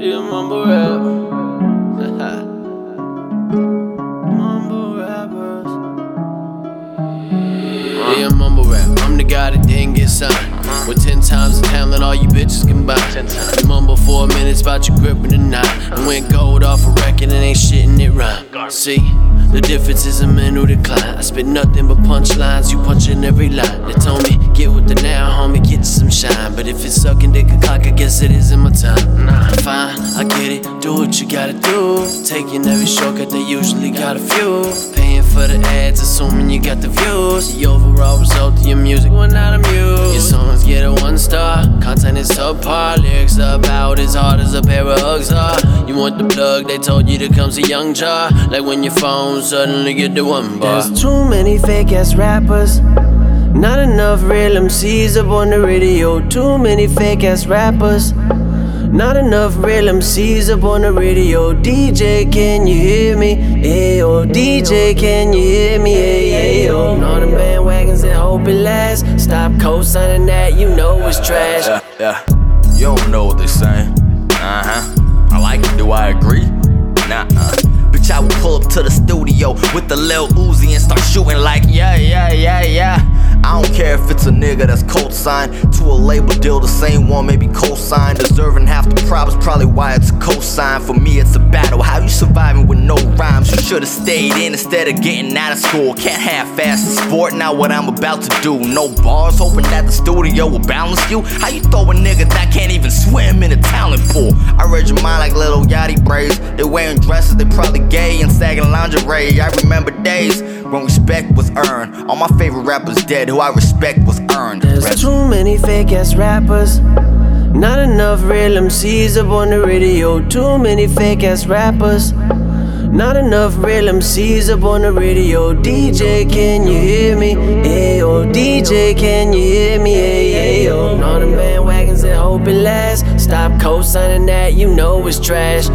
Yeah, mumble rap. mumble rappers. Yeah, mumble rap. I'm the guy that didn't get signed. With ten times the talent, all you bitches combined. You mumble for a minute about your grip in the night. And went gold off a record and ain't shitting it rhyme. See, the difference is a mental decline. I spit nothing but punchlines, you punching every line. They told me, get with the now, homie, get some shine. But if it's sucking dick a clock, I guess it isn't my time. Nah, fine, I get it, do what you gotta do. Taking every shortcut, they usually got a few. Paying for the ads, assuming you views. The overall result of your music, we're not amused. Your songs get a one star, content is subpar. Lyrics about as hard as a pair of Uggs are. You want the plug, they told you to come see Young Jar. Like when your phone suddenly get the one bar. There's too many fake ass rappers. Not enough real MCs up on the radio. Too many fake ass rappers. Not enough real MCs up on the radio. DJ, can you hear me? Ayo, oh, DJ, can you hear me? Ayo, on the bandwagons and hope it lasts. Stop co-signing that, you know it's trash. Yeah, yeah. You don't know what they're saying. Uh huh. I like it. Do I agree? Nah. uh Bitch, I will pull up to the studio with the Lil Uzi and start shooting like yeah, yeah, yeah, yeah. I don't care if it's a nigga that's co-signed to a label deal, the same one maybe co-signed. Deserving half the problems, probably why it's a co-sign. For me, it's a battle. How you surviving with no rhymes? You should've stayed in instead of getting out of school. Can't have fast in sport. Now what I'm about to do? No bars, hoping that the studio will balance you. How you throw a nigga that can't even swim in a talent pool? I read your mind like Lil Yachty braids. They wearing dresses, they probably gay and sagging lingerie. I remember days when respect was earned. All my favorite rappers dead, who I respect was earned. There's too many fake ass rappers. Not enough real MCs up on the radio. Too many fake ass rappers. Not enough real MCs up on the radio. DJ, can you hear me? Ayo, oh, DJ, can you hear me? Ayo, on the bandwagons and hope it lasts. Stop co-signing that, you know it's trash.